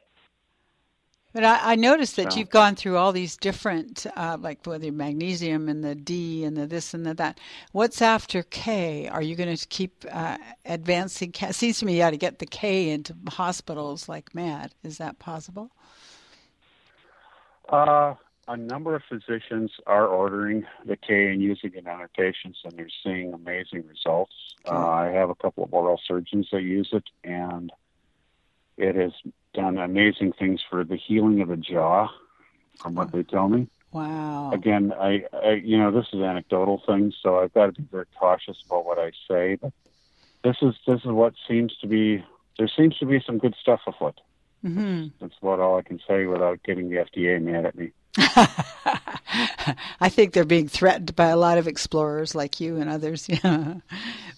[SPEAKER 1] But I, I noticed that
[SPEAKER 2] So-
[SPEAKER 1] you've gone through all these different, uh, like whether magnesium and the D and the this and the that. What's after K? Are you going to keep uh, advancing? K? It seems to me you ought to get the K into hospitals like mad. Is that possible?
[SPEAKER 2] Uh, a number of physicians are ordering the K and using it on their patients, and they're seeing amazing results.
[SPEAKER 1] Okay.
[SPEAKER 2] Uh, I have a couple of oral surgeons that use it, and it has done amazing things for the healing of the jaw, from what they tell me.
[SPEAKER 1] Wow.
[SPEAKER 2] Again, I, I you know this is anecdotal things, so I've got to be very cautious about what I say. But this is this is what seems to be there seems to be some good stuff afoot.
[SPEAKER 1] hmm
[SPEAKER 2] That's about all I can say without getting the FDA mad at me.
[SPEAKER 1] I think they're being threatened by a lot of explorers like you and others.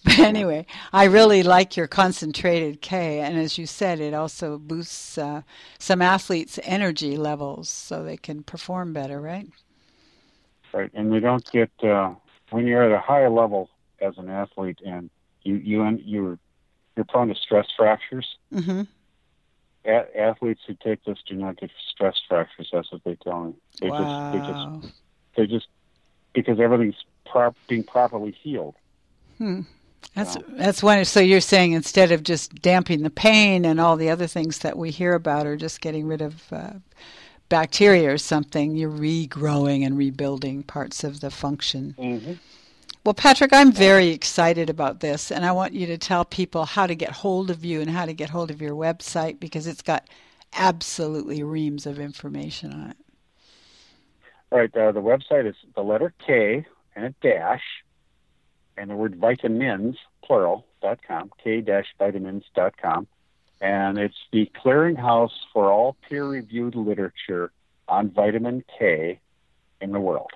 [SPEAKER 1] But anyway, I really like your concentrated K, and as you said, it also boosts uh, some athletes' energy levels so they can perform better, right?
[SPEAKER 2] right? And they don't get uh, when you're at a higher level as an athlete, and you you you're you're prone to stress fractures.
[SPEAKER 1] Mm-hmm.
[SPEAKER 2] A- athletes who take this do not get stress fractures. That's what they tell me. They just they just
[SPEAKER 1] Wow.
[SPEAKER 2] They just because everything's prop, being properly healed.
[SPEAKER 1] Hmm. That's
[SPEAKER 2] Wow.
[SPEAKER 1] that's one. So you're saying instead of just damping the pain and all the other things that we hear about, or just getting rid of uh, bacteria or something, you're regrowing and rebuilding parts of the function.
[SPEAKER 2] Mm-hmm.
[SPEAKER 1] Well, Patrick, I'm very excited about this, and I want you to tell people how to get hold of you and how to get hold of your website because it's got absolutely reams of information on it.
[SPEAKER 2] All right. Uh, the website is the letter K and a dash, and the word vitamins plural dot com. K dash vitamins dot com. and it's the clearinghouse for all peer-reviewed literature on vitamin K in the world.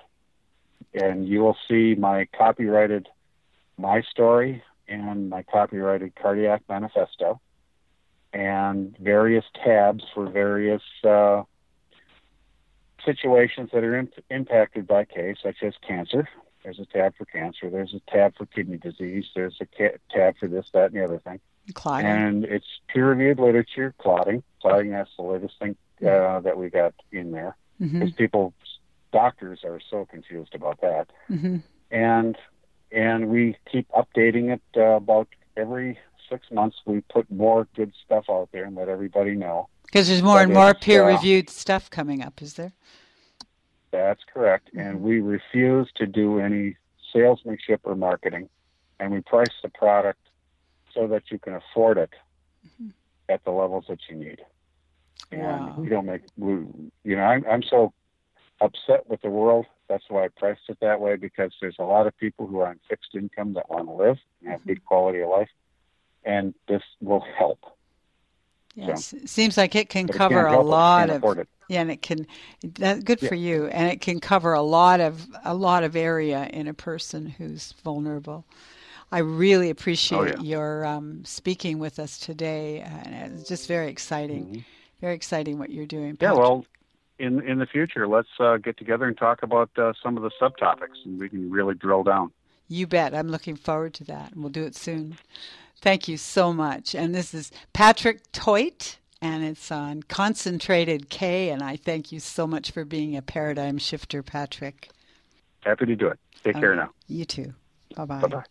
[SPEAKER 2] And you will see my copyrighted my story and my copyrighted cardiac manifesto and various tabs for various uh, situations that are in, impacted by K, such as cancer. There's a tab for cancer. There's a tab for kidney disease. There's a ca- tab for this, that, and the other thing.
[SPEAKER 1] Clotting.
[SPEAKER 2] And it's peer-reviewed literature, clotting. Clotting, that's the latest thing uh, that we got in there.
[SPEAKER 1] Mm-hmm.
[SPEAKER 2] People, doctors are so confused about that.
[SPEAKER 1] Mm-hmm.
[SPEAKER 2] And and we keep updating it uh, about every six months. We put more good stuff out there and let everybody know.
[SPEAKER 1] Because there's more
[SPEAKER 2] But
[SPEAKER 1] and more
[SPEAKER 2] uh,
[SPEAKER 1] peer-reviewed stuff coming up, is there?
[SPEAKER 2] That's correct. And we refuse to do any salesmanship or marketing. And we price the product so that you can afford it at the levels that you need. And
[SPEAKER 1] Wow.
[SPEAKER 2] we don't make, we, you know, I'm, I'm so upset with the world. That's why I priced it that way because there's a lot of people who are on fixed income that want to live and have good quality of life. And this will help.
[SPEAKER 1] Yes. It seems like it can
[SPEAKER 2] it
[SPEAKER 1] cover
[SPEAKER 2] can't
[SPEAKER 1] a
[SPEAKER 2] help us. We
[SPEAKER 1] lot of
[SPEAKER 2] it.
[SPEAKER 1] yeah, and it can that good
[SPEAKER 2] Yeah.
[SPEAKER 1] for you, and it can cover a lot of a lot of area in a person who's vulnerable. I really appreciate
[SPEAKER 2] Oh, yeah.
[SPEAKER 1] your um, speaking with us today, and it's just very exciting, very exciting what you're doing.
[SPEAKER 2] Mm-hmm. Yeah, well, in in the future, let's uh, get together and talk about uh, some of the subtopics, and we can really drill down.
[SPEAKER 1] You bet. I'm looking forward to that, and we'll do it soon. Thank you so much. And this is Patrick Theut, and it's on Concentrated K. And I thank you so much for being a paradigm shifter, Patrick.
[SPEAKER 2] Happy to do it. Take care now.
[SPEAKER 1] You too. Bye
[SPEAKER 2] Bye bye.